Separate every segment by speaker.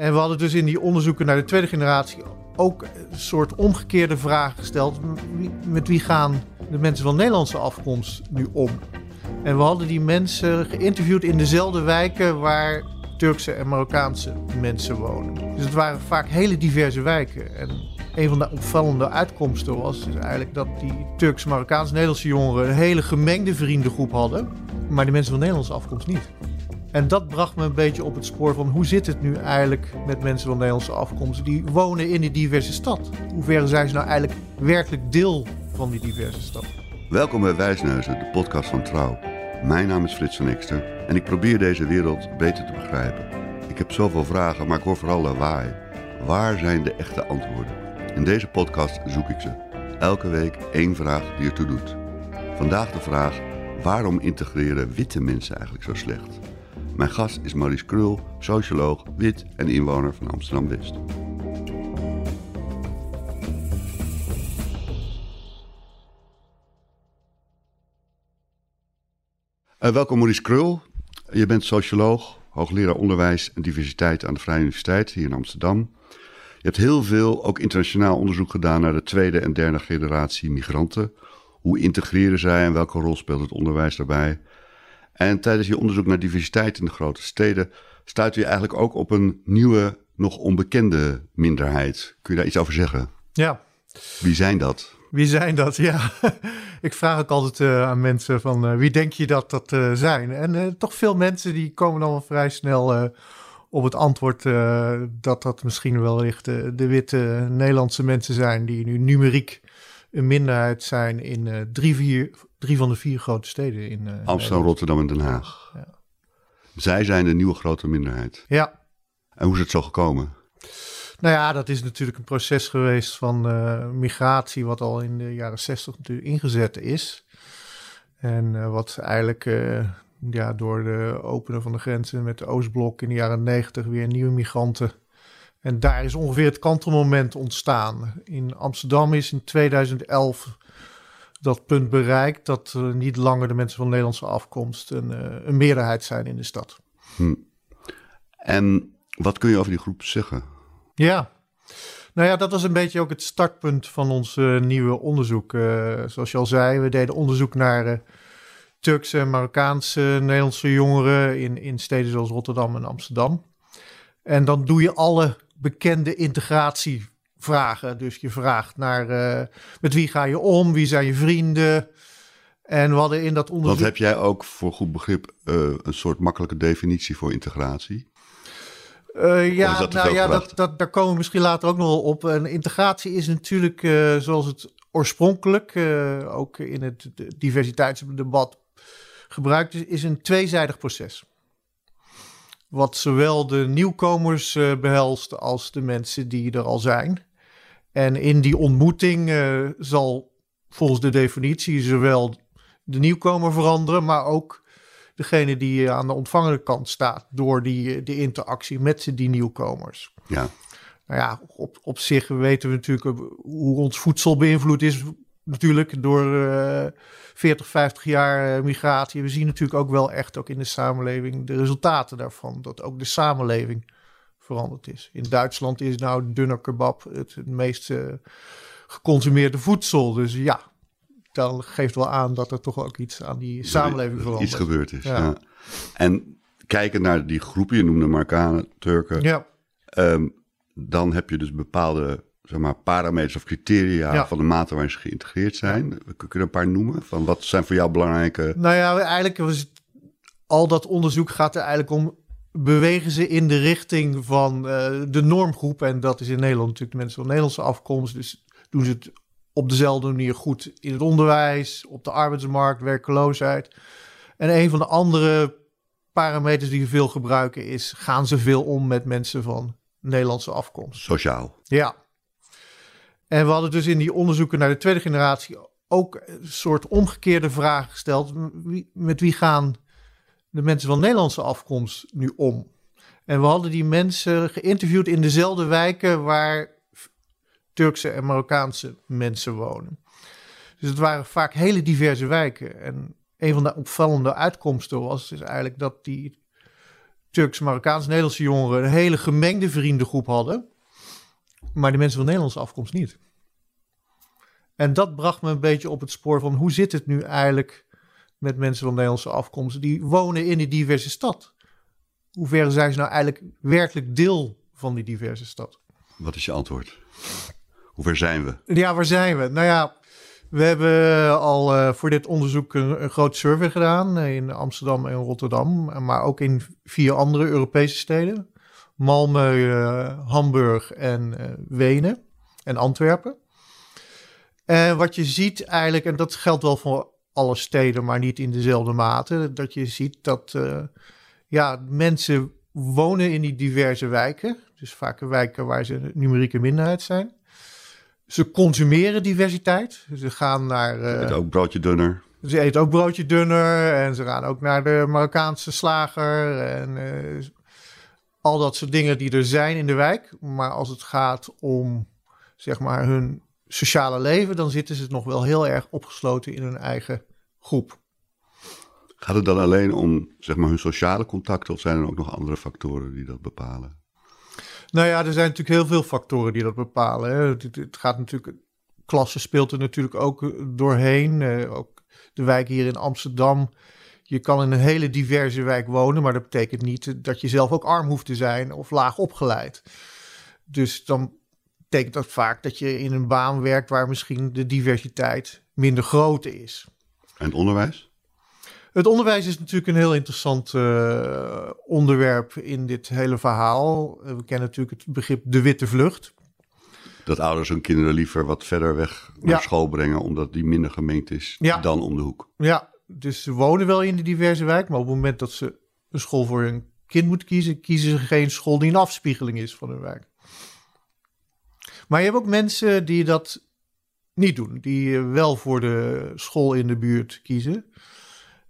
Speaker 1: En we hadden dus in die onderzoeken naar de tweede generatie ook een soort omgekeerde vraag gesteld. Met wie gaan de mensen van Nederlandse afkomst nu om? En we hadden die mensen geïnterviewd in dezelfde wijken waar Turkse en Marokkaanse mensen wonen. Dus het waren vaak hele diverse wijken. En een van de opvallende uitkomsten was dus eigenlijk dat die Turks-Marokkaans-Nederlandse jongeren een hele gemengde vriendengroep hadden, maar die mensen van Nederlandse afkomst niet. En dat bracht me een beetje op het spoor van hoe zit het nu eigenlijk met mensen van Nederlandse afkomst die wonen in die diverse stad? Hoe ver zijn ze nou eigenlijk werkelijk deel van die diverse stad?
Speaker 2: Welkom bij Wijsneuzen, de podcast van Trouw. Mijn naam is Frits van Ikster en ik probeer deze wereld beter te begrijpen. Ik heb zoveel vragen, maar ik hoor vooral lawaai. Waar zijn de echte antwoorden? In deze podcast zoek ik ze. Elke week één vraag die ertoe doet. Vandaag de vraag: waarom integreren witte mensen eigenlijk zo slecht? Mijn gast is Maurice Krul, socioloog, wit en inwoner van Amsterdam-West. Uh, welkom Maurice Krul. Je bent socioloog, hoogleraar onderwijs en diversiteit aan de Vrije Universiteit hier in Amsterdam. Je hebt heel veel, ook internationaal onderzoek gedaan naar de tweede en derde generatie migranten. Hoe integreren zij en welke rol speelt het onderwijs daarbij? En tijdens je onderzoek naar diversiteit in de grote steden stuit je eigenlijk ook op een nieuwe, nog onbekende minderheid. Kun je daar iets over zeggen?
Speaker 1: Ja.
Speaker 2: Wie zijn dat?
Speaker 1: Wie zijn dat? Ja, ik vraag ook altijd uh, aan mensen van uh, wie denk je dat dat uh, zijn? En toch veel mensen die komen dan wel vrij snel op het antwoord dat dat misschien wellicht de witte Nederlandse mensen zijn die nu numeriek een minderheid zijn in drie, vier, drie van de vier grote steden in
Speaker 2: Amsterdam, Rotterdam en Den Haag. Ja. Zij zijn de nieuwe grote minderheid.
Speaker 1: Ja.
Speaker 2: En hoe is het zo gekomen?
Speaker 1: Nou ja, dat is natuurlijk een proces geweest van uh, migratie, wat al in de jaren zestig natuurlijk ingezet is. En uh, wat eigenlijk ja, door de openen van de grenzen met de Oostblok in de jaren negentig weer nieuwe migranten. En daar is ongeveer het kantelmoment ontstaan. In Amsterdam is in 2011 dat punt bereikt dat niet langer de mensen van Nederlandse afkomst een, een meerderheid zijn in de stad. Hm.
Speaker 2: En wat kun je over die groep zeggen?
Speaker 1: Ja, nou ja, dat was een beetje ook het startpunt van ons uh, nieuwe onderzoek. Uh, zoals je al zei, we deden onderzoek naar Turkse, Marokkaanse, Nederlandse jongeren in, in steden zoals Rotterdam en Amsterdam. En dan doe je alle bekende integratievragen. Dus je vraagt naar met wie ga je om, wie zijn je vrienden. En we hadden in dat onderzoek.
Speaker 2: Want heb jij ook voor goed begrip een soort makkelijke definitie voor integratie?
Speaker 1: Uh, ja, nou ja, dat, dat, daar komen we misschien later ook nog wel op. En integratie is natuurlijk, zoals het oorspronkelijk ook in het diversiteitsdebat gebruikt is, is een tweezijdig proces. Wat zowel de nieuwkomers behelst als de mensen die er al zijn. En in die ontmoeting zal volgens de definitie zowel de nieuwkomer veranderen, maar ook degene die aan de ontvangende kant staat door die, de interactie met die nieuwkomers.
Speaker 2: Ja.
Speaker 1: Nou ja, op, op zich weten we natuurlijk hoe ons voedsel beïnvloed is natuurlijk door uh, 40, 50 jaar migratie. We zien natuurlijk ook wel echt ook in de samenleving de resultaten daarvan. Dat ook de samenleving veranderd is. In Duitsland is nou dunner kebab het, het meest uh, geconsumeerde voedsel. Dus ja, dan geeft wel aan dat er toch ook iets aan die samenleving verandert.
Speaker 2: Iets gebeurd is, ja. En kijken naar die groepen, je noemde Marokkanen, Turken.
Speaker 1: Ja.
Speaker 2: Um, dan heb je dus bepaalde zeg maar, parameters of criteria van de mate waarin ze geïntegreerd zijn. Kun je er een paar noemen? Van wat zijn voor jou belangrijke...
Speaker 1: Nou ja, eigenlijk was het, al dat onderzoek gaat er eigenlijk om... bewegen ze in de richting van uh, de normgroep. En dat is in Nederland natuurlijk de mensen van Nederlandse afkomst. Dus doen ze het op dezelfde manier goed in het onderwijs, op de arbeidsmarkt, werkloosheid. En een van de andere parameters die we veel gebruiken is: gaan ze veel om met mensen van Nederlandse afkomst?
Speaker 2: Sociaal.
Speaker 1: Ja. En we hadden dus in die onderzoeken naar de tweede generatie ook een soort omgekeerde vraag gesteld: met wie gaan de mensen van Nederlandse afkomst nu om? En we hadden die mensen geïnterviewd in dezelfde wijken waar Turkse en Marokkaanse mensen wonen. Dus het waren vaak hele diverse wijken. En een van de opvallende uitkomsten was dus eigenlijk dat die Turks, Marokkaans, Nederlandse jongeren een hele gemengde vriendengroep hadden. Maar de mensen van Nederlandse afkomst niet. En dat bracht me een beetje op het spoor van hoe zit het nu eigenlijk met mensen van Nederlandse afkomst die wonen in die diverse stad? Hoe ver zijn ze nou eigenlijk werkelijk deel van die diverse stad?
Speaker 2: Wat is je antwoord? Hoe ver zijn we?
Speaker 1: Ja, waar zijn we? Nou ja, we hebben al uh, voor dit onderzoek een, een groot survey gedaan in Amsterdam en Rotterdam, maar ook in vier andere Europese steden. Malmö, uh, Hamburg en uh, Wenen en Antwerpen. En wat je ziet eigenlijk, en dat geldt wel voor alle steden, maar niet in dezelfde mate, dat je ziet dat ja, mensen wonen in die diverse wijken. Dus vaak wijken waar ze een numerieke minderheid zijn. Ze consumeren diversiteit. Ze gaan naar. Uh,
Speaker 2: ze eten ook broodje dunner.
Speaker 1: Ze eten ook broodje dunner. En ze gaan ook naar de Marokkaanse slager. En uh, al dat soort dingen die er zijn in de wijk. Maar als het gaat om zeg maar hun sociale leven, dan zitten ze nog wel heel erg opgesloten in hun eigen groep.
Speaker 2: Gaat het dan alleen om zeg maar, hun sociale contacten of zijn er ook nog andere factoren die dat bepalen?
Speaker 1: Nou ja, er zijn natuurlijk heel veel factoren die dat bepalen. Hè. Het, het, gaat natuurlijk, klasse speelt er natuurlijk ook doorheen. Uh, ook de wijk hier in Amsterdam. Je kan in een hele diverse wijk wonen, maar dat betekent niet dat je zelf ook arm hoeft te zijn of laag opgeleid. Dus dan betekent dat vaak dat je in een baan werkt waar misschien de diversiteit minder groot is.
Speaker 2: En het onderwijs?
Speaker 1: Het onderwijs is natuurlijk een heel interessant uh, onderwerp in dit hele verhaal. Uh, we kennen natuurlijk het begrip de witte vlucht.
Speaker 2: Dat ouders hun kinderen liever wat verder weg naar ja. school brengen, omdat die minder gemengd is ja. dan om de hoek.
Speaker 1: Ja, dus ze wonen wel in de diverse wijk, maar op het moment dat ze een school voor hun kind moeten kiezen, kiezen ze geen school die een afspiegeling is van hun wijk. Maar je hebt ook mensen die dat niet doen, die wel voor de school in de buurt kiezen.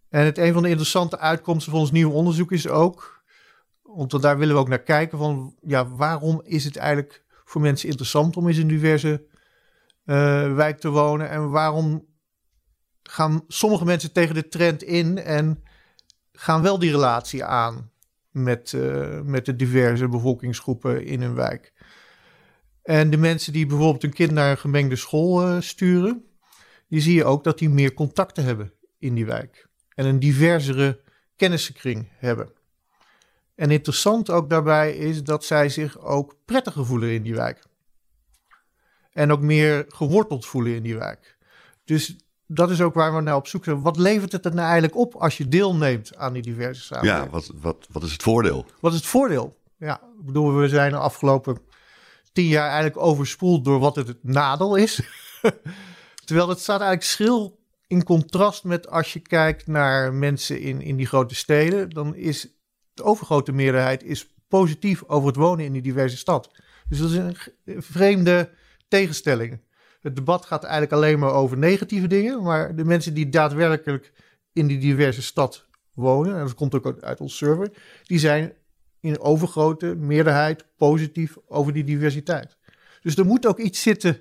Speaker 1: En het, een van de interessante uitkomsten van ons nieuwe onderzoek is ook, want daar willen we ook naar kijken, van ja, waarom is het eigenlijk voor mensen interessant om in een diverse uh, wijk te wonen en waarom gaan sommige mensen tegen de trend in en gaan wel die relatie aan met, uh, met de diverse bevolkingsgroepen in hun wijk. En de mensen die bijvoorbeeld een kind naar een gemengde school uh, sturen, die zie je ook dat die meer contacten hebben in die wijk en een diversere kennissenkring hebben. En interessant ook daarbij is dat zij zich ook prettiger voelen in die wijk. En ook meer geworteld voelen in die wijk. Dus dat is ook waar we naar op zoek zijn. Wat levert het er nou eigenlijk op als je deelneemt aan die diverse samenleving?
Speaker 2: Ja, wat, wat, wat is het voordeel?
Speaker 1: Wat is het voordeel? Ja, ik bedoel, we zijn de afgelopen tien jaar eigenlijk overspoeld door wat het nadeel is. Terwijl het staat eigenlijk schil in contrast met als je kijkt naar mensen in, in die grote steden, dan is de overgrote meerderheid is positief over het wonen in die diverse stad. Dus dat is een vreemde tegenstelling. Het debat gaat eigenlijk alleen maar over negatieve dingen, maar de mensen die daadwerkelijk in die diverse stad wonen, en dat komt ook uit ons server, die zijn in overgrote meerderheid positief over die diversiteit. Dus er moet ook iets zitten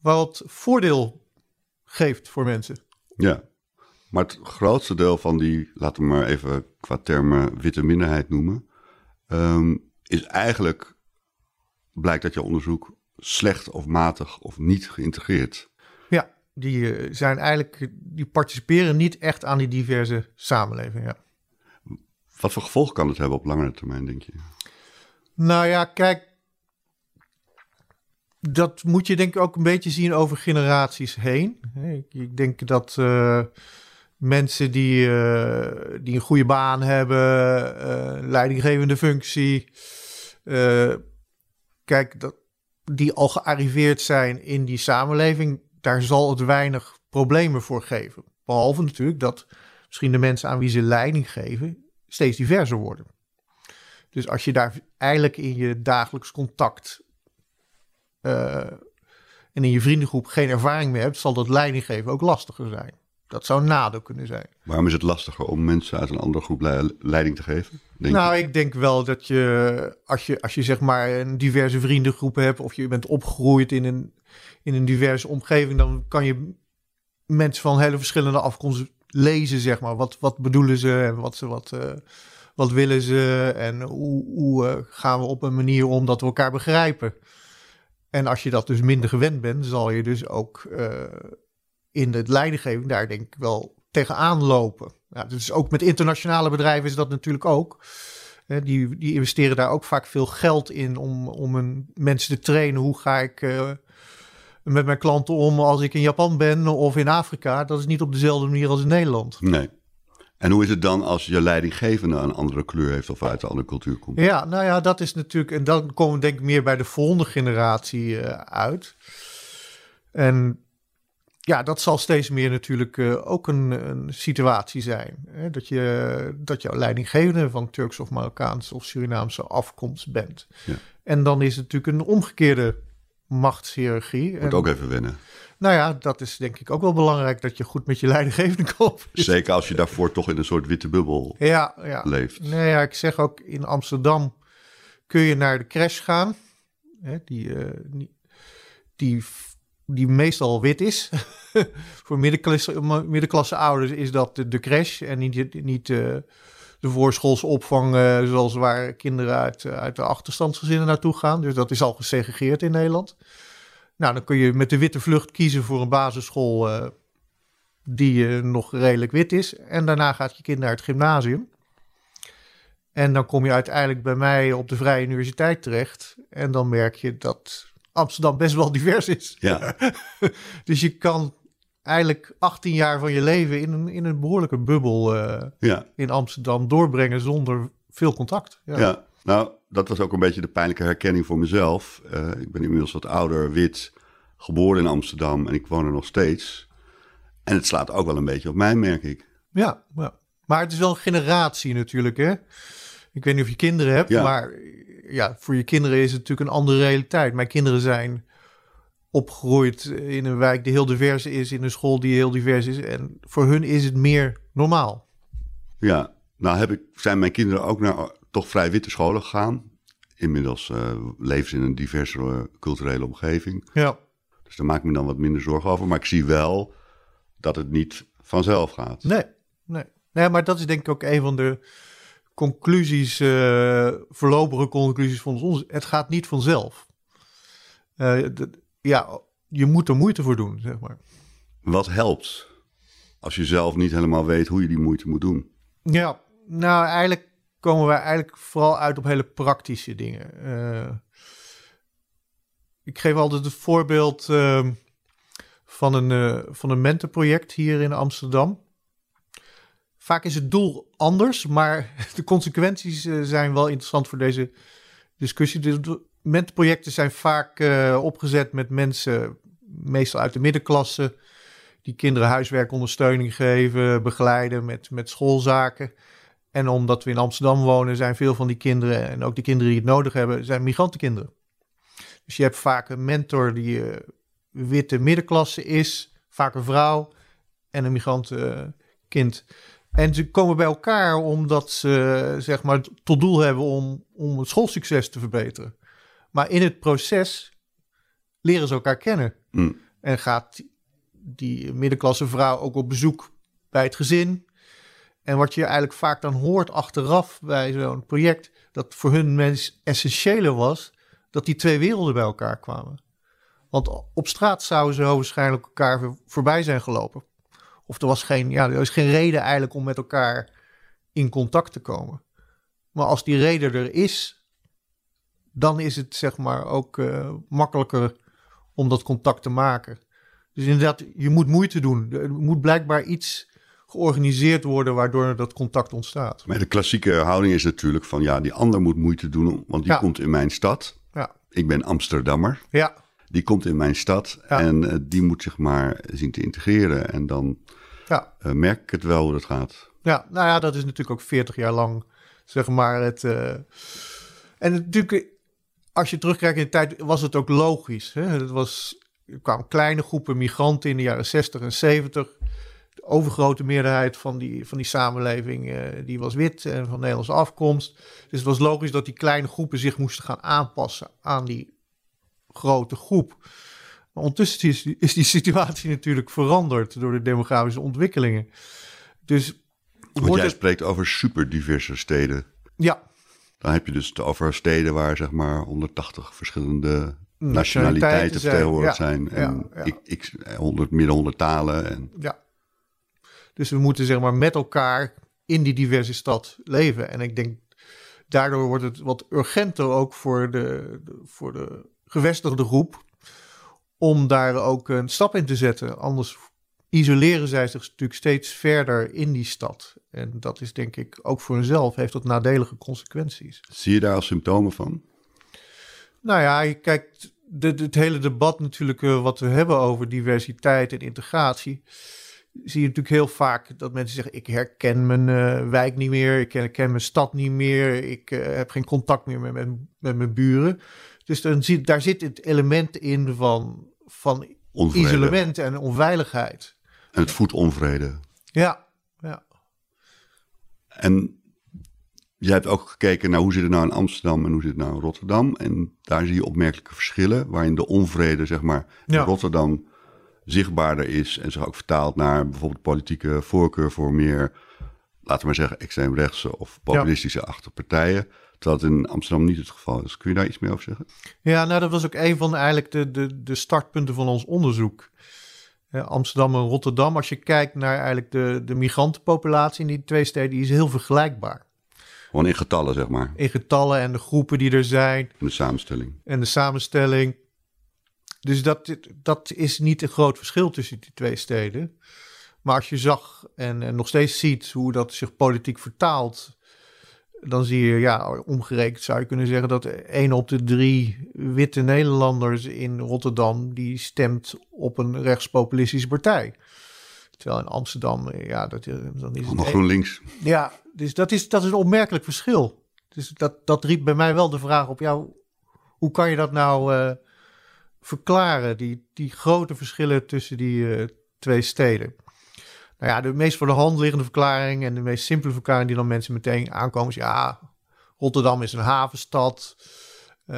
Speaker 1: wat voordeel geeft voor mensen.
Speaker 2: Ja, maar het grootste deel van die, laten we maar even qua termen witte minderheid noemen, um, is eigenlijk, blijkt dat je onderzoek slecht of matig of niet geïntegreerd.
Speaker 1: Ja, die eh, zijn eigenlijk, die participeren niet echt aan die diverse samenleving. Ja.
Speaker 2: Wat voor gevolgen kan het hebben op langere termijn, denk je?
Speaker 1: Nou ja, kijk, dat moet je denk ik ook een beetje zien over generaties heen. Ik denk dat uh, mensen die, uh, die een goede baan hebben, uh, leidinggevende functie, kijk, dat, die al gearriveerd zijn in die samenleving, daar zal het weinig problemen voor geven. Behalve natuurlijk dat misschien de mensen aan wie ze leiding geven steeds diverser worden. Dus als je daar eigenlijk in je dagelijks contact uh, en in je vriendengroep geen ervaring meer hebt, zal dat leidinggeven ook lastiger zijn. Dat zou een nadeel kunnen zijn.
Speaker 2: Waarom is het lastiger om mensen uit een andere groep leiding te geven?
Speaker 1: Denk nou, ik denk wel dat je als, je, als je zeg maar een diverse vriendengroep hebt of je bent opgegroeid in een, in een diverse omgeving, dan kan je mensen van hele verschillende afkomsten lezen, zeg maar. Wat, wat bedoelen ze en wat ze, wat, uh, wat willen ze en hoe, hoe eh, gaan we op een manier om dat we elkaar begrijpen. En als je dat dus minder gewend bent, zal je dus ook uh, in de leidinggeving daar denk ik wel tegenaan lopen. Dus ook met internationale bedrijven is dat natuurlijk ook. die, die investeren daar ook vaak veel geld in om, om mensen te trainen. Hoe ga ik met mijn klanten om als ik in Japan ben of in Afrika? Dat is niet op dezelfde manier als in Nederland.
Speaker 2: Nee. En hoe is het dan als je leidinggevende een andere kleur heeft of uit een andere cultuur komt?
Speaker 1: Ja, nou ja, dat is natuurlijk. En dan komen we denk ik meer bij de volgende generatie uh, uit. En ja, dat zal steeds meer natuurlijk uh, ook een, een, situatie zijn. Hè? Dat, je, dat jouw leidinggevende van Turks of Marokkaanse of Surinaamse afkomst bent. Ja. En dan is het natuurlijk een omgekeerde machtshierarchie.
Speaker 2: Moet en, ook even wennen.
Speaker 1: Nou ja, dat is denk ik ook wel belangrijk dat je goed met je leidinggevende koopt.
Speaker 2: Zeker als je daarvoor toch in een soort witte bubbel
Speaker 1: ja, ja.
Speaker 2: leeft.
Speaker 1: Nee, ja, ik zeg ook in Amsterdam kun je naar de crash gaan. Hè, die, uh, die, die, die, meestal wit is. Voor middenklasse, middenklasse ouders is dat de, de crash en niet, niet uh, de voorschoolse opvang uh, zoals waar kinderen uit, uit de achterstandsgezinnen naartoe gaan. Dus dat is al gesegregeerd in Nederland. Nou, dan kun je met de witte vlucht kiezen voor een basisschool uh, die uh, nog redelijk wit is. En daarna gaat je kind naar het gymnasium. En dan kom je uiteindelijk bij mij op de Vrije Universiteit terecht. En dan merk je dat Amsterdam best wel divers is.
Speaker 2: Ja.
Speaker 1: dus je kan eigenlijk 18 jaar van je leven in een, in een behoorlijke bubbel uh, ja. in Amsterdam doorbrengen zonder veel contact.
Speaker 2: Ja. ja. nou, dat was ook een beetje de pijnlijke herkenning voor mezelf. Uh, ik ben inmiddels wat ouder, wit, geboren in Amsterdam en ik woon er nog steeds. En het slaat ook wel een beetje op mij, merk ik.
Speaker 1: Ja, ja. maar het is wel een generatie natuurlijk, hè? Ik weet niet of je kinderen hebt, maar ja, voor je kinderen is het natuurlijk een andere realiteit. Mijn kinderen zijn opgegroeid in een wijk die heel divers is, in een school die heel divers is. En voor hun is het meer normaal.
Speaker 2: Ja, nou heb ik, zijn mijn kinderen ook naar toch vrij witte scholen gegaan. Inmiddels uh, leven ze in een diverse culturele omgeving.
Speaker 1: Ja.
Speaker 2: Dus daar maak ik me dan wat minder zorgen over. Maar ik zie wel dat het niet vanzelf gaat.
Speaker 1: Nee, nee. nee maar dat is denk ik ook een van de conclusies, uh, voorlopige conclusies van ons. Het gaat niet vanzelf. Uh, ja, je moet er moeite voor doen, zeg maar.
Speaker 2: Wat helpt als je zelf niet helemaal weet hoe je die moeite moet doen?
Speaker 1: Ja, nou eigenlijk komen wij eigenlijk vooral uit op hele praktische dingen. Uh, ik geef altijd het voorbeeld uh, van een, uh, van een mentorproject hier in Amsterdam. Vaak is het doel anders, maar de consequenties zijn wel interessant voor deze discussie. De mentorprojecten zijn vaak opgezet met mensen, meestal uit de middenklasse, die kinderen huiswerkondersteuning geven, begeleiden met, met schoolzaken. En omdat we in Amsterdam wonen, zijn veel van die kinderen en ook de kinderen die het nodig hebben, zijn migrantenkinderen. Dus je hebt vaak een mentor die uh, witte middenklasse is, vaak een vrouw en een migrantenkind. En ze komen bij elkaar omdat ze zeg maar tot doel hebben om, om het schoolsucces te verbeteren. Maar in het proces leren ze elkaar kennen.
Speaker 2: Mm.
Speaker 1: En gaat die middenklasse vrouw ook op bezoek bij het gezin. En wat je eigenlijk vaak dan hoort achteraf bij zo'n project, dat voor hun mens essentiële was, dat die twee werelden bij elkaar kwamen. Want op straat zouden ze waarschijnlijk elkaar voorbij zijn gelopen. Of er was geen, ja, er is geen reden eigenlijk om met elkaar in contact te komen. Maar als die reden er is, dan is het zeg maar ook uh, makkelijker om dat contact te maken. Dus inderdaad, je moet moeite doen. Er moet blijkbaar iets georganiseerd worden waardoor dat contact ontstaat.
Speaker 2: Maar de klassieke houding is natuurlijk van ja, die ander moet moeite doen, want die
Speaker 1: Ja.
Speaker 2: komt in mijn stad.
Speaker 1: Ja,
Speaker 2: Ik ben Amsterdammer.
Speaker 1: ja,
Speaker 2: Die komt in mijn stad
Speaker 1: Ja.
Speaker 2: en eh, die moet zich maar zien te integreren. En dan
Speaker 1: ja.
Speaker 2: eh, merk ik het wel hoe dat gaat.
Speaker 1: Ja, nou ja, dat is natuurlijk ook 40 jaar lang, zeg maar. Het, eh, En natuurlijk, als je terugkijkt in de tijd, was het ook logisch. Hè? Het was, er kwamen kleine groepen migranten in de jaren 60 en 70. De overgrote meerderheid van die, van die samenleving eh, die was wit en van Nederlandse afkomst. Dus het was logisch dat die kleine groepen zich moesten gaan aanpassen aan die grote groep. Maar ondertussen is, die- is die situatie natuurlijk veranderd door de demografische ontwikkelingen. Dus
Speaker 2: Want jij spreekt over superdiverse steden.
Speaker 1: Ja.
Speaker 2: Dan heb je dus het over steden waar zeg maar 180 verschillende nationaliteiten vertegenwoordigd zijn. En Ik, ik, 100, meer dan 100 talen. En...
Speaker 1: Ja. Dus we moeten zeg maar met elkaar in die diverse stad leven. En ik denk daardoor wordt het wat urgenter ook voor de, voor de gevestigde groep om daar ook een stap in te zetten. Anders isoleren zij zich natuurlijk steeds verder in die stad. En dat is denk ik ook voor hunzelf heeft dat nadelige consequenties.
Speaker 2: Zie je daar al symptomen van?
Speaker 1: Nou ja, je kijkt het hele debat natuurlijk uh, wat we hebben over diversiteit en integratie. Zie je natuurlijk heel vaak dat mensen zeggen: Ik herken mijn uh, wijk niet meer, ik herken mijn stad niet meer, ik uh, heb geen contact meer met, met, met mijn buren. Dus dan zie, daar zit het element in van, van isolement en onveiligheid.
Speaker 2: En het voedt onvrede.
Speaker 1: Ja, ja.
Speaker 2: En jij hebt ook gekeken naar hoe zit het nou in Amsterdam en hoe zit het nou in Rotterdam. En daar zie je opmerkelijke verschillen, waarin de onvrede, zeg maar, in Rotterdam zichtbaarder is en zich ook vertaalt naar bijvoorbeeld politieke voorkeur voor meer, laten we maar zeggen, extreemrechtse of populistische ja. achterpartijen. Terwijl het in Amsterdam niet het geval is. Kun je daar iets meer over zeggen?
Speaker 1: Ja, nou dat was ook een van eigenlijk de, de, de startpunten van ons onderzoek. Amsterdam en Rotterdam, als je kijkt naar eigenlijk de, de migrantenpopulatie in die twee steden, die is heel vergelijkbaar.
Speaker 2: Gewoon in getallen, zeg maar.
Speaker 1: In getallen en de groepen die er zijn.
Speaker 2: En de samenstelling.
Speaker 1: En de samenstelling. Dus dat, dat is niet een groot verschil tussen die twee steden. Maar als je zag en, en nog steeds ziet hoe dat zich politiek vertaalt dan zie je, ja, omgerekend zou je kunnen zeggen dat één op de drie witte Nederlanders in Rotterdam die stemt op een rechtspopulistische partij. Terwijl in Amsterdam, ja, dat, dan is
Speaker 2: Allemaal GroenLinks.
Speaker 1: Ja, dus dat is, dat is een opmerkelijk verschil. Dus dat, dat riep bij mij wel de vraag op, ja, hoe kan je dat nou uh, verklaren, die, die grote verschillen tussen die uh, twee steden? Nou ja, de meest voor de hand liggende verklaring en de meest simpele verklaring die dan mensen meteen aankomen is ja, Rotterdam is een havenstad, uh,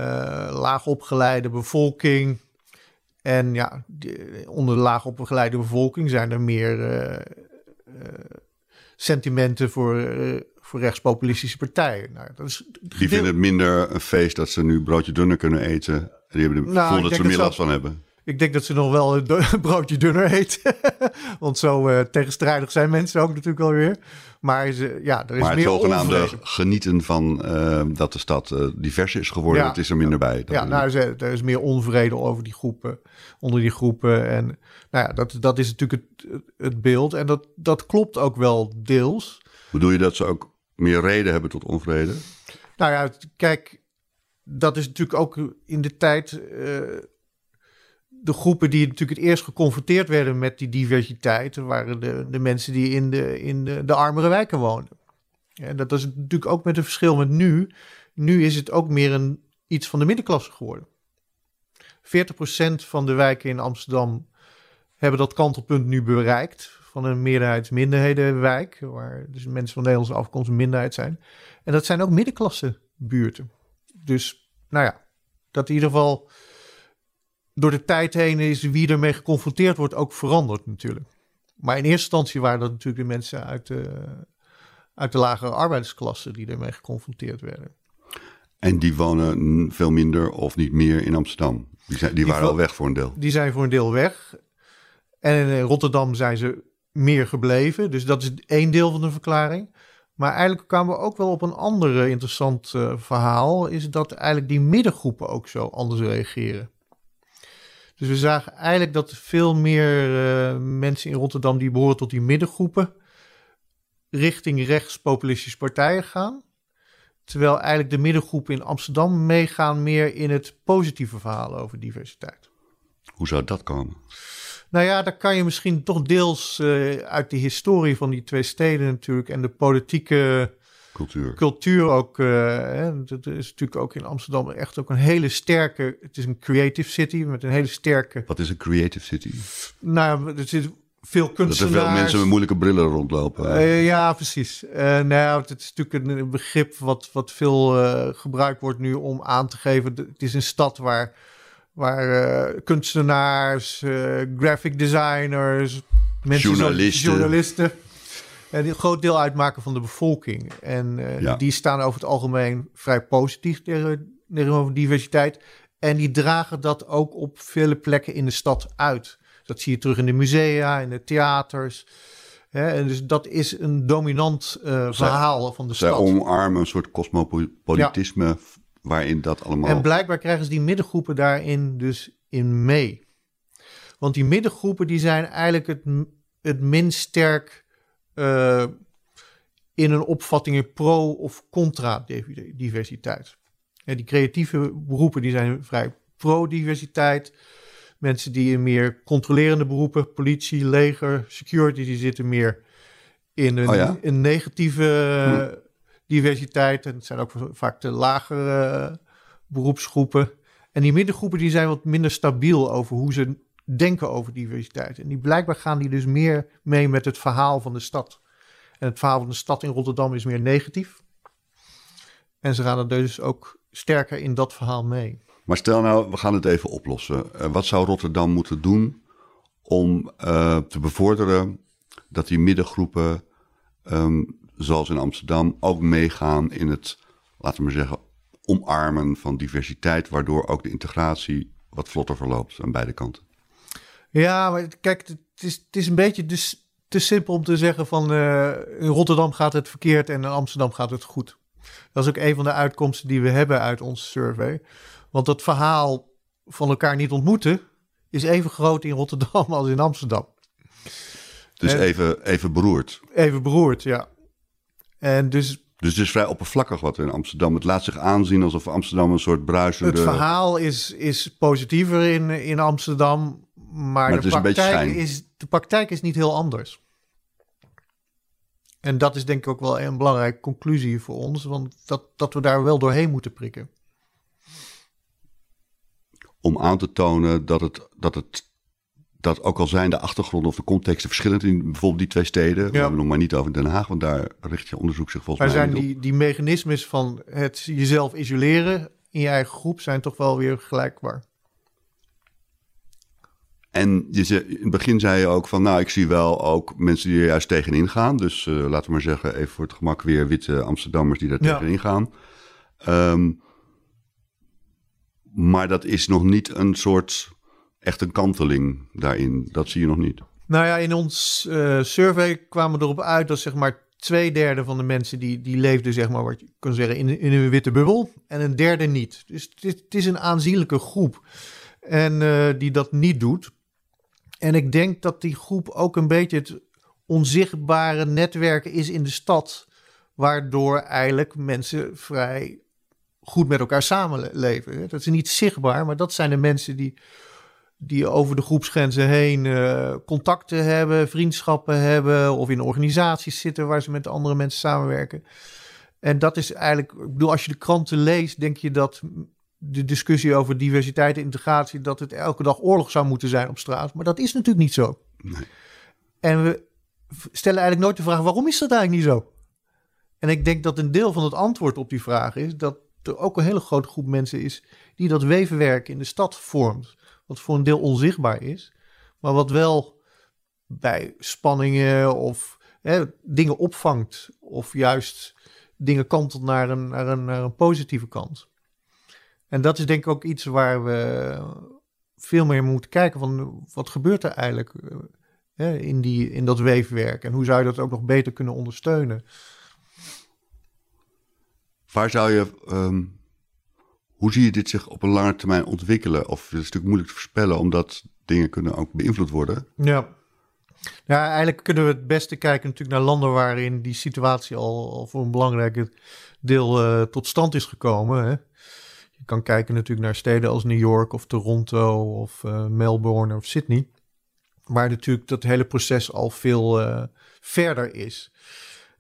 Speaker 1: laag opgeleide bevolking. En ja, onder de laag opgeleide bevolking zijn er meer uh, uh, sentimenten voor, voor rechtspopulistische partijen. Nou, dat is
Speaker 2: die vinden het minder een feest dat ze nu broodje dunner kunnen eten. Die hebben het nou, gevoel dat ze er meer last van hebben.
Speaker 1: Ik denk dat ze nog wel een broodje dunner heet. Want zo uh, tegenstrijdig zijn mensen ook natuurlijk wel weer. Maar ze, ja, er is maar het meer zogenaamde
Speaker 2: genieten van uh, dat de stad uh, divers is geworden, ja, het is er minder bij.
Speaker 1: Ja, nou, er is meer onvrede over die groepen, onder die groepen. En nou ja, dat, dat is natuurlijk het, het beeld. En dat, dat klopt ook wel deels.
Speaker 2: Bedoel je dat ze ook meer reden hebben tot onvrede?
Speaker 1: Nou ja, kijk, dat is natuurlijk ook in de tijd de groepen die natuurlijk het eerst geconfronteerd werden met die diversiteit, waren de, de mensen die in, de, in de, de armere wijken woonden. En dat is natuurlijk ook met een verschil met nu. Nu is het ook meer een, iets van de middenklasse geworden. 40% van de wijken in Amsterdam hebben dat kantelpunt nu bereikt. Van een meerderheids-minderhedenwijk, waar dus mensen van Nederlandse afkomst een minderheid zijn. En dat zijn ook middenklasse buurten. Dus nou ja, dat in ieder geval door de tijd heen is wie ermee geconfronteerd wordt ook veranderd natuurlijk. Maar in eerste instantie waren dat natuurlijk de mensen uit de, uit de lagere arbeidersklasse die ermee geconfronteerd werden.
Speaker 2: En die wonen veel minder of niet meer in Amsterdam? Die, zijn, die, waren al weg voor een deel?
Speaker 1: Die zijn voor een deel weg. En in Rotterdam zijn ze meer gebleven. Dus dat is één deel van de verklaring. Maar eigenlijk kwamen we ook wel op een ander interessant uh, verhaal. Is dat eigenlijk die middengroepen ook zo anders reageren. Dus we zagen eigenlijk dat veel meer uh, mensen in Rotterdam die behoren tot die middengroepen richting rechtspopulistische partijen gaan. Terwijl eigenlijk de middengroepen in Amsterdam meegaan meer in het positieve verhaal over diversiteit.
Speaker 2: Hoe zou dat komen?
Speaker 1: Nou ja, daar kan je misschien toch deels uh, uit de historie van die twee steden natuurlijk en de politieke
Speaker 2: cultuur,
Speaker 1: cultuur ook. Uh, dat is natuurlijk ook in Amsterdam echt ook een hele sterke. Het is een creative city met een hele sterke.
Speaker 2: Wat is een creative city?
Speaker 1: Nou, er zit veel kunstenaars.
Speaker 2: Dat er veel mensen met moeilijke brillen rondlopen.
Speaker 1: Uh, ja, precies. Uh, nou, het is natuurlijk een begrip wat, wat veel uh, gebruikt wordt nu om aan te geven. Het is een stad waar, waar kunstenaars, graphic designers,
Speaker 2: mensen journalisten.
Speaker 1: journalisten een groot deel uitmaken van de bevolking. En uh, die staan over het algemeen vrij positief tegenover diversiteit. En die dragen dat ook op vele plekken in de stad uit. Dat zie je terug in de musea, in de theaters. Hè, en dus dat is een dominant uh, verhaal van de
Speaker 2: zij
Speaker 1: stad.
Speaker 2: Zij omarmen een soort cosmopolitisme waarin dat allemaal...
Speaker 1: En blijkbaar krijgen ze die middengroepen daarin dus in mee. Want die middengroepen die zijn eigenlijk het, het minst sterk uh, in een opvatting pro of contra diversiteit. Die creatieve beroepen die zijn vrij pro-diversiteit. Mensen die in meer controlerende beroepen, politie, leger, security, die zitten meer in een,
Speaker 2: oh
Speaker 1: een negatieve hm. diversiteit. En het zijn ook vaak de lagere beroepsgroepen. En die middengroepen die zijn wat minder stabiel over hoe ze denken over diversiteit. En die blijkbaar gaan die dus meer mee met het verhaal van de stad. En het verhaal van de stad in Rotterdam is meer negatief. En ze gaan er dus ook sterker in dat verhaal mee.
Speaker 2: Maar stel nou, we gaan het even oplossen. Uh, wat zou Rotterdam moeten doen om uh, te bevorderen dat die middengroepen, um, zoals in Amsterdam, ook meegaan in het, laten we maar zeggen, omarmen van diversiteit, waardoor ook de integratie wat vlotter verloopt aan beide kanten?
Speaker 1: Ja, maar kijk, het is, het is een beetje dus te simpel om te zeggen van uh, in Rotterdam gaat het verkeerd en in Amsterdam gaat het goed. Dat is ook een van de uitkomsten die we hebben uit onze survey. Want het verhaal van elkaar niet ontmoeten is even groot in Rotterdam als in Amsterdam.
Speaker 2: Dus even, even beroerd.
Speaker 1: Even beroerd, ja. En dus
Speaker 2: dus het is vrij oppervlakkig wat in Amsterdam. Het laat zich aanzien alsof Amsterdam een soort bruisende...
Speaker 1: Het verhaal is, is positiever in, in Amsterdam, maar, maar de, praktijk is, de praktijk is niet heel anders. En dat is denk ik ook wel een belangrijke conclusie voor ons, want dat, dat we daar wel doorheen moeten prikken.
Speaker 2: Om aan te tonen dat het, dat het dat ook al zijn de achtergronden of de contexten verschillend in bijvoorbeeld die twee steden. Ja. We hebben nog maar niet over Den Haag, want daar richt je onderzoek zich volgens
Speaker 1: maar
Speaker 2: mij
Speaker 1: zijn die, die mechanismes van het jezelf isoleren in je eigen groep zijn toch wel weer gelijkbaar.
Speaker 2: En je, in het begin zei je ook van, nou, ik zie wel ook mensen die er juist tegenin gaan. Dus uh, laten we maar zeggen, even voor het gemak weer witte Amsterdammers die daar ja. tegenin gaan. Um, maar dat is nog niet een soort echt een kanteling daarin. Dat zie je nog niet.
Speaker 1: Nou ja, in ons uh, survey kwamen we erop uit dat zeg maar twee derde van de mensen die, die leefden, zeg maar, wat je kan zeggen, in, in een witte bubbel. En een derde niet. Dus het is, het is een aanzienlijke groep. En uh, die dat niet doet. En ik denk dat die groep ook een beetje het onzichtbare netwerk is in de stad. Waardoor eigenlijk mensen vrij goed met elkaar samenleven. Dat is niet zichtbaar, maar dat zijn de mensen die die over de groepsgrenzen heen uh, contacten hebben, vriendschappen hebben of in organisaties zitten waar ze met andere mensen samenwerken. En dat is eigenlijk, ik bedoel, als je de kranten leest, denk je dat de discussie over diversiteit en integratie, dat het elke dag oorlog zou moeten zijn op straat. Maar dat is natuurlijk niet zo.
Speaker 2: Nee.
Speaker 1: En we stellen eigenlijk nooit de vraag, waarom is dat eigenlijk niet zo? En ik denk dat een deel van het antwoord op die vraag is dat er ook een hele grote groep mensen is die dat wevenwerk in de stad vormt wat voor een deel onzichtbaar is, maar wat wel bij spanningen of hè, dingen opvangt, of juist dingen kantelt naar een, naar, een, naar een positieve kant. En dat is denk ik ook iets waar we veel meer moeten kijken van wat gebeurt er eigenlijk eh, hè, in, die, in dat weefwerk en hoe zou je dat ook nog beter kunnen ondersteunen.
Speaker 2: Waar zou je um, hoe zie je dit zich op een lange termijn ontwikkelen? Of het is natuurlijk moeilijk te voorspellen, omdat dingen kunnen ook beïnvloed worden.
Speaker 1: Ja. Ja, eigenlijk kunnen we het beste kijken natuurlijk naar landen waarin die situatie al, al voor een belangrijk deel uh, tot stand is gekomen. Hè? Je kan kijken natuurlijk naar steden als New York of Toronto of uh, Melbourne of Sydney. Waar natuurlijk dat hele proces al veel uh, verder is.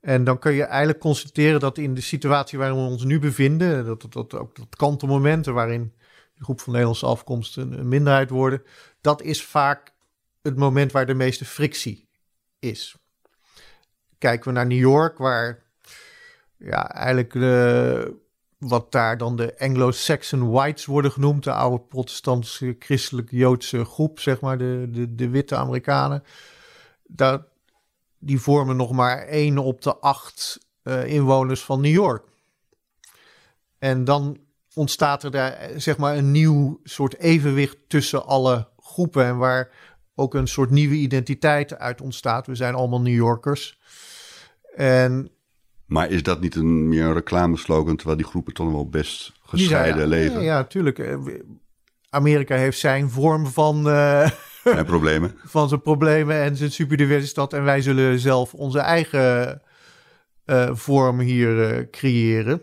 Speaker 1: En dan kun je eigenlijk constateren dat in de situatie waarin we ons nu bevinden, dat, dat, dat ook dat kantelmomenten waarin de groep van Nederlandse afkomst een, minderheid worden, dat is vaak het moment waar de meeste frictie is. Kijken we naar New York, waar ja, eigenlijk de, wat daar dan de Anglo-Saxon Whites worden genoemd, de oude protestantse christelijk-joodse groep, zeg maar, de, de, de witte Amerikanen. Daar, die vormen nog maar één op de acht uh, inwoners van New York. En dan ontstaat er daar zeg maar een nieuw soort evenwicht tussen alle groepen en waar ook een soort nieuwe identiteit uit ontstaat. We zijn allemaal New Yorkers. En
Speaker 2: maar is dat niet een meer een reclameslogan, terwijl die groepen toch wel best gescheiden leven?
Speaker 1: Ja, natuurlijk. Eh, Amerika heeft zijn vorm van. Uh,
Speaker 2: zijn problemen.
Speaker 1: van zijn problemen en zijn superdiverse stad. En wij zullen zelf onze eigen uh, vorm hier creëren.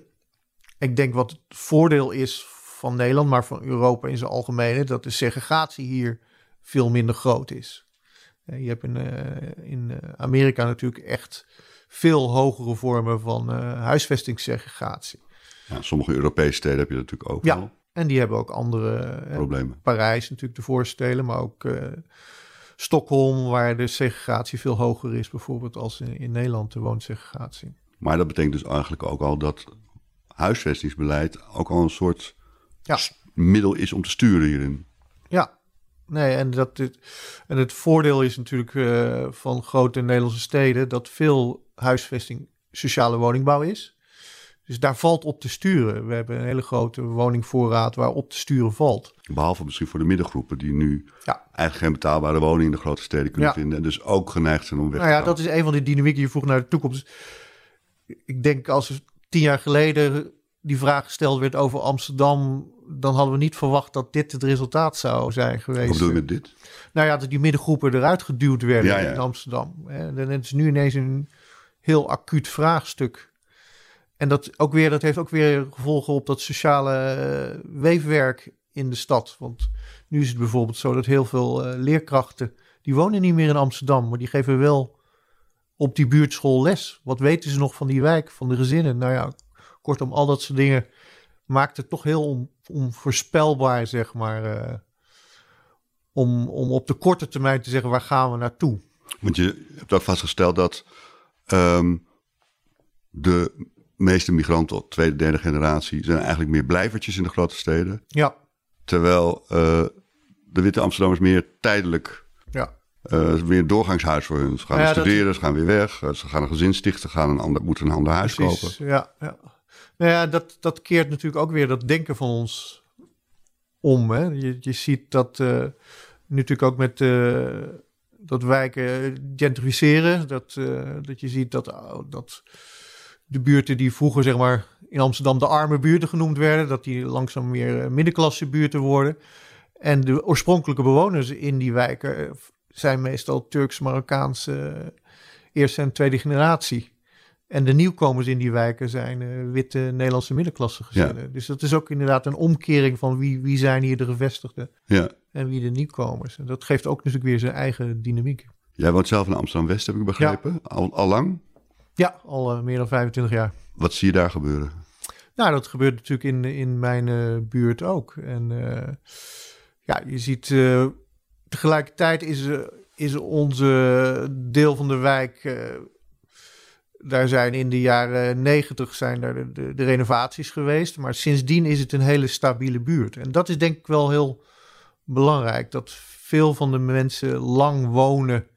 Speaker 1: Ik denk wat het voordeel is van Nederland, maar van Europa in zijn algemeen, dat de segregatie hier veel minder groot is. Je hebt in, in Amerika natuurlijk echt veel hogere vormen van uh, huisvestingssegregatie.
Speaker 2: Ja, sommige Europese steden heb je natuurlijk ook
Speaker 1: ja, En die hebben ook andere
Speaker 2: eh, problemen.
Speaker 1: Parijs natuurlijk de voorstellen, maar ook uh, Stockholm, waar de segregatie veel hoger is, bijvoorbeeld als in, in Nederland de woonsegregatie.
Speaker 2: Maar dat betekent dus eigenlijk ook al dat huisvestingsbeleid ook al een soort ja. middel is om te sturen hierin.
Speaker 1: Ja, Nee, en, dat dit, en het voordeel is natuurlijk uh, van grote Nederlandse steden dat veel huisvesting sociale woningbouw is. Dus daar valt op te sturen. We hebben een hele grote woningvoorraad waar op te sturen valt.
Speaker 2: Behalve misschien voor de middengroepen die nu ja. eigenlijk geen betaalbare woning in de grote steden kunnen vinden. En dus ook geneigd zijn om weg
Speaker 1: nou ja, Dat is een van de dynamieken die je vroeg naar de toekomst. Ik denk als tien jaar geleden die vraag gesteld werd over Amsterdam dan hadden we niet verwacht dat dit het resultaat zou zijn geweest.
Speaker 2: Wat bedoel je met dit?
Speaker 1: Nou ja, dat die middengroepen eruit geduwd werden in Amsterdam. En het is nu ineens een heel acuut vraagstuk. En dat, ook weer, dat heeft ook weer gevolgen op dat sociale uh, weefwerk in de stad. Want nu is het bijvoorbeeld zo dat heel veel uh, leerkrachten... die wonen niet meer in Amsterdam, maar die geven wel op die buurtschool les. Wat weten ze nog van die wijk, van de gezinnen? Nou ja, kortom, al dat soort dingen maakt het toch heel onvoorspelbaar, zeg maar. Uh, om, om op de korte termijn te zeggen, waar gaan we naartoe?
Speaker 2: Want je hebt ook vastgesteld dat um, de meeste migranten, tweede, derde generatie, zijn eigenlijk meer blijvertjes in de grote steden.
Speaker 1: Ja.
Speaker 2: Terwijl uh, de witte Amsterdammers meer tijdelijk
Speaker 1: ja.
Speaker 2: Uh, weer een doorgangshuis voor hun. Ze gaan ja, studeren, ze gaan weer weg. Ze gaan een gezin stichten, gaan een ander, moeten een ander huis Precies,
Speaker 1: kopen. Ja, ja. Nou ja, dat, dat keert natuurlijk ook weer dat denken van ons om. Hè? Je, je ziet dat uh, natuurlijk ook met dat wijken gentrificeren. Dat, uh, dat je ziet dat, oh, dat de buurten die vroeger zeg maar in Amsterdam de arme buurten genoemd werden, dat die langzaam meer middenklasse buurten worden. En de oorspronkelijke bewoners in die wijken zijn meestal Turks-Marokkaanse eerste en tweede generatie. En de nieuwkomers in die wijken zijn uh, witte Nederlandse middenklasse gezinnen. Dus dat is ook inderdaad een omkering van wie, wie zijn hier de gevestigden
Speaker 2: ja.
Speaker 1: en wie de nieuwkomers. En dat geeft ook natuurlijk weer zijn eigen dynamiek.
Speaker 2: Jij woont zelf in Amsterdam-West, heb ik begrepen. Al, al lang?
Speaker 1: Ja, al uh, meer dan 25 jaar.
Speaker 2: Wat zie je daar gebeuren?
Speaker 1: Nou, dat gebeurt natuurlijk in, in mijn uh, buurt ook. En ja, je ziet tegelijkertijd is, is onze deel van de wijk daar zijn in de jaren negentig zijn de, de, renovaties geweest. Maar sindsdien is het een hele stabiele buurt. En dat is denk ik wel heel belangrijk. Dat veel van de mensen lang wonen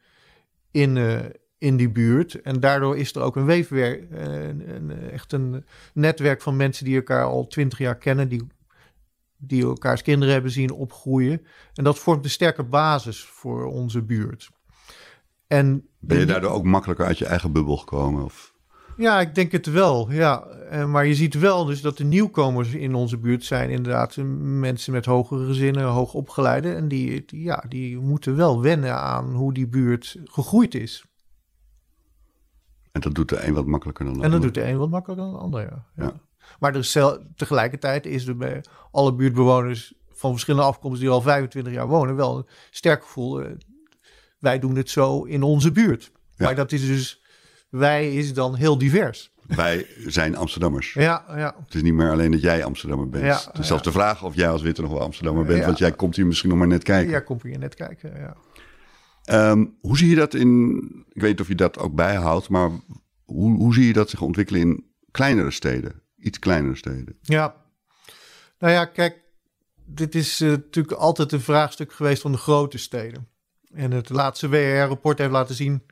Speaker 1: in, uh, in die buurt. En daardoor is er ook een weefwerk, uh, een, echt een netwerk van mensen die elkaar al twintig jaar kennen. Die, die elkaars kinderen hebben zien opgroeien. En dat vormt een sterke basis voor onze buurt. En
Speaker 2: ben je daardoor ook makkelijker uit je eigen bubbel gekomen? Of?
Speaker 1: Ja, ik denk het wel. Ja. Eh, maar je ziet wel dus dat de nieuwkomers in onze buurt zijn inderdaad mensen met hogere gezinnen, hoog opgeleide. En die, ja, die moeten wel wennen aan hoe die buurt gegroeid is.
Speaker 2: En dat doet de een wat makkelijker dan de
Speaker 1: ander. En dat doet de een wat makkelijker dan de ander, ja. ja. Maar er is tegelijkertijd is er bij alle buurtbewoners van verschillende afkomsten die al 25 jaar wonen wel een sterk gevoel. Eh, wij doen het zo in onze buurt. Maar dat is dus, wij is dan heel divers.
Speaker 2: Wij zijn Amsterdammers.
Speaker 1: Ja, ja.
Speaker 2: Het is niet meer alleen dat jij Amsterdammer bent. Ja, het is zelfs de vraag of jij als witte nog wel Amsterdammer bent. Want jij komt hier misschien nog maar net kijken.
Speaker 1: Ja, komt hier net kijken, ja.
Speaker 2: Ehm, hoe zie je dat in... Ik weet niet of je dat ook bijhoudt, maar hoe, hoe zie je dat zich ontwikkelen in kleinere steden? Iets kleinere steden.
Speaker 1: Ja. Nou ja, kijk, dit is uh, natuurlijk altijd een vraagstuk geweest van de grote steden. En het laatste WR-rapport heeft laten zien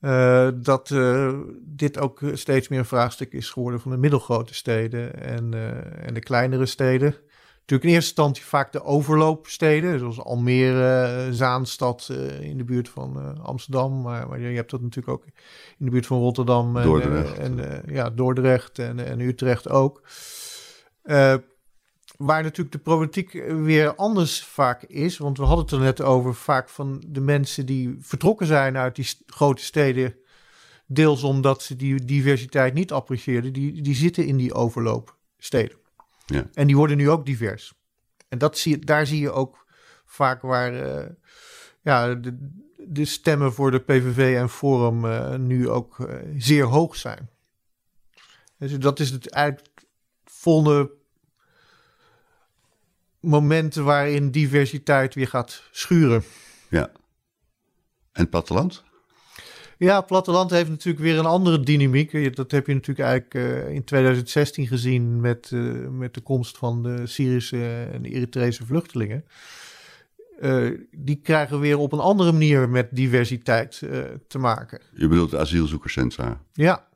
Speaker 1: Uh, dat uh, dit ook steeds meer een vraagstuk is geworden van de middelgrote steden en, uh, en de kleinere steden. Natuurlijk in eerste instantie vaak de overloopsteden, zoals Almere, Zaanstad in de buurt van Amsterdam. Maar, maar, je hebt dat natuurlijk ook in de buurt van Rotterdam en
Speaker 2: Dordrecht,
Speaker 1: en, ja, Dordrecht en, en Utrecht ook. Waar natuurlijk de problematiek weer anders vaak is. Want we hadden het er net over vaak van de mensen die vertrokken zijn uit die grote steden. Deels omdat ze die diversiteit niet apprecieerden. Die, die zitten in die overloopsteden.
Speaker 2: Ja.
Speaker 1: En die worden nu ook divers. En dat zie, daar zie je ook vaak waar uh, ja, de, de, stemmen voor de PVV en Forum uh, nu ook uh, zeer hoog zijn. Dus dat is het eigenlijk volgende momenten waarin diversiteit weer gaat schuren.
Speaker 2: Ja. En het platteland?
Speaker 1: Ja, het platteland heeft natuurlijk weer een andere dynamiek. Dat heb je natuurlijk eigenlijk uh, in 2016 gezien met, uh, met de komst van de Syrische en de Eritrese vluchtelingen. Uh, die krijgen weer op een andere manier met diversiteit te maken.
Speaker 2: Je bedoelt de asielzoekerscentra?
Speaker 1: Ja.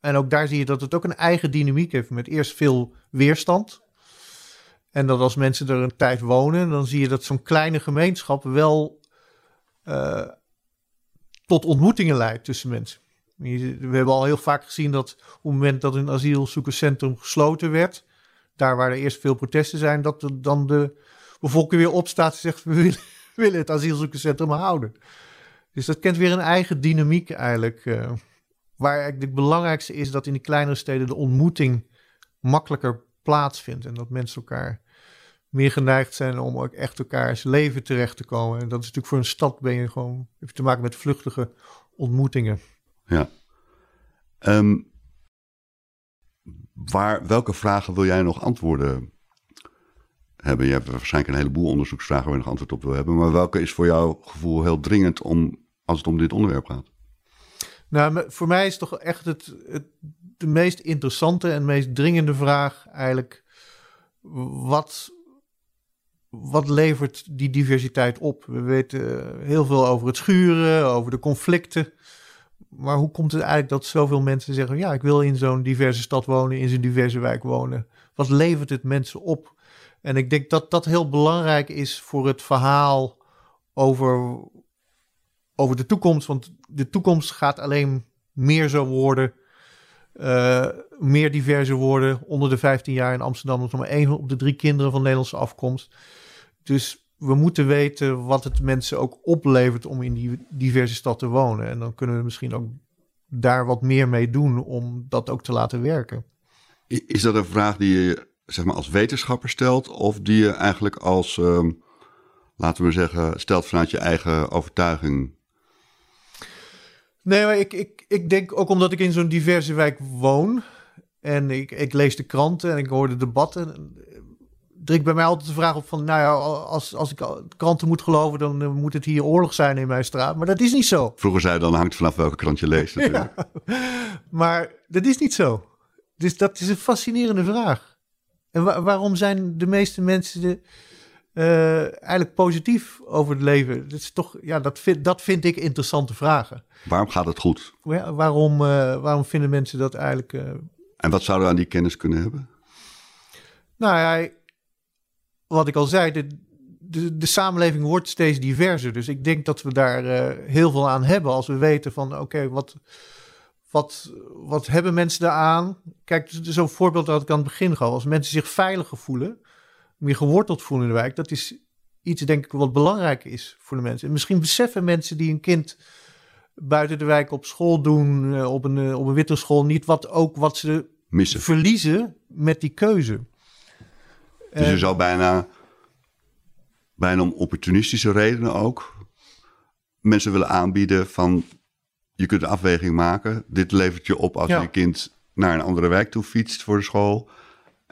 Speaker 1: En ook daar zie je dat het ook een eigen dynamiek heeft met eerst veel weerstand. En dat als mensen er een tijd wonen, dan zie je dat zo'n kleine gemeenschap wel uh, tot ontmoetingen leidt tussen mensen. We hebben al heel vaak gezien dat op het moment dat een asielzoekerscentrum gesloten werd, daar waar er eerst veel protesten zijn, dat er dan de bevolking weer opstaat en zegt: we willen, willen het asielzoekerscentrum houden. Dus dat kent weer een eigen dynamiek eigenlijk. Uh, waar eigenlijk het belangrijkste is dat in de kleinere steden de ontmoeting makkelijker plaatsvindt. En dat mensen elkaar meer geneigd zijn om ook echt elkaars leven terecht te komen. En dat is natuurlijk voor een stad ben je gewoon heeft te maken met vluchtige ontmoetingen.
Speaker 2: Ja. Um, waar, welke vragen wil jij nog antwoorden hebben? Je hebt waarschijnlijk een heleboel onderzoeksvragen waar je nog antwoord op wil hebben. Maar welke is voor jouw gevoel heel dringend om, als het om dit onderwerp gaat?
Speaker 1: Nou, voor mij is toch echt het, het de meest interessante en meest dringende vraag eigenlijk: wat, wat levert die diversiteit op? We weten heel veel over het schuren, over de conflicten. Maar hoe komt het eigenlijk dat zoveel mensen zeggen: ja, ik wil in zo'n diverse stad wonen, in zo'n diverse wijk wonen? Wat levert het mensen op? En ik denk dat dat heel belangrijk is voor het verhaal over, over de toekomst. Want de toekomst gaat alleen meer zo worden uh, meer diverse worden. Onder de 15 jaar in Amsterdam is nog maar één op de drie kinderen van Nederlandse afkomst. Dus we moeten weten wat het mensen ook oplevert om in die diverse stad te wonen. En dan kunnen we misschien ook daar wat meer mee doen om dat ook te laten werken.
Speaker 2: Is dat een vraag die je zeg maar, als wetenschapper stelt, of die je eigenlijk als, um, laten we zeggen, stelt vanuit je eigen overtuiging?
Speaker 1: Nee, maar ik, ik, ik denk ook omdat ik in zo'n diverse wijk woon. En ik, ik lees de kranten en ik hoor de debatten. Drinkt bij mij altijd de vraag op van, nou ja, als, als ik kranten moet geloven, dan moet het hier oorlog zijn in mijn straat. Maar dat is niet zo.
Speaker 2: Vroeger zei je dan, hangt vanaf welke krant je leest natuurlijk.
Speaker 1: ja, maar dat is niet zo. Dus dat is een fascinerende vraag. En wa waarom zijn de meeste mensen de, uh, eigenlijk positief over het leven? Dat, is toch, ja, dat, vind, dat vind ik interessante vragen.
Speaker 2: Waarom gaat het goed?
Speaker 1: Ja, waarom, uh, waarom vinden mensen dat eigenlijk... Uh...
Speaker 2: En wat zouden we aan die kennis kunnen hebben?
Speaker 1: Nou ja, wat ik al zei, de, de, de samenleving wordt steeds diverser. Dus ik denk dat we daar heel veel aan hebben als we weten van... oké, okay, wat, wat, wat hebben mensen daaraan? Kijk, zo'n voorbeeld dat ik aan het begin gaf. Als mensen zich veiliger voelen, meer geworteld voelen in de wijk... dat is iets, denk ik, wat belangrijk is voor de mensen. En misschien beseffen mensen die een kind buiten de wijk op school doen, uh, op, een, uh, op een witte school, niet wat ook wat ze
Speaker 2: Missen.
Speaker 1: verliezen met die keuze.
Speaker 2: Dus je zou bijna, bijna om opportunistische redenen ook mensen willen aanbieden van je kunt een afweging maken. Dit levert je op als ja. je kind naar een andere wijk toe fietst voor de school.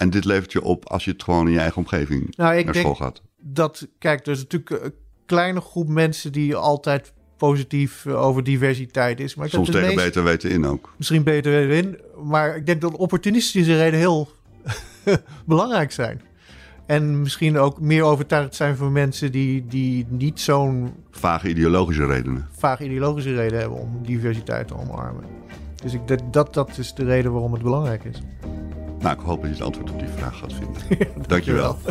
Speaker 2: En dit levert je op als je het gewoon in je eigen omgeving
Speaker 1: nou, ik
Speaker 2: naar
Speaker 1: denk
Speaker 2: school gaat.
Speaker 1: Dat, kijk, er is natuurlijk een kleine groep mensen die altijd positief over diversiteit is. Maar ik
Speaker 2: Soms tegen
Speaker 1: meest,
Speaker 2: beter weten in ook.
Speaker 1: Misschien beter weten in. Maar ik denk dat opportunistische redenen heel belangrijk zijn. En misschien ook meer overtuigd zijn voor mensen die, die niet zo'n
Speaker 2: Vage ideologische redenen.
Speaker 1: vaag ideologische reden hebben om diversiteit te omarmen. Dus ik, dat, dat, dat is de reden waarom het belangrijk is.
Speaker 2: Nou, ik hoop dat je het antwoord op die vraag gaat vinden. Dankjewel.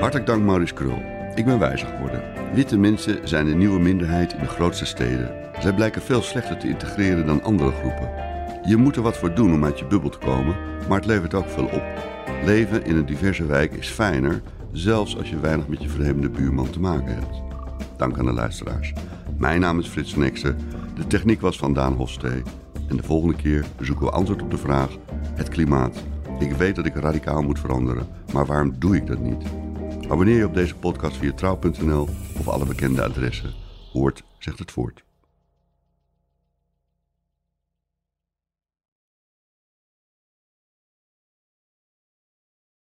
Speaker 2: Hartelijk dank Maurice Krul. Ik ben wijzer geworden. Witte mensen zijn een nieuwe minderheid in de grootste steden. Zij blijken veel slechter te integreren dan andere groepen. Je moet er wat voor doen om uit je bubbel te komen, maar het levert ook veel op. Leven in een diverse wijk is fijner, zelfs als je weinig met je vreemde buurman te maken hebt. Dank aan de luisteraars. Mijn naam is Frits Ekster. De techniek was van Daan Hofstee. En de volgende keer zoeken we antwoord op de vraag: het klimaat. Ik weet dat ik radicaal moet veranderen, maar waarom doe ik dat niet? Abonneer je op deze podcast via trouw.nl of alle bekende adressen. Hoort zegt het voort.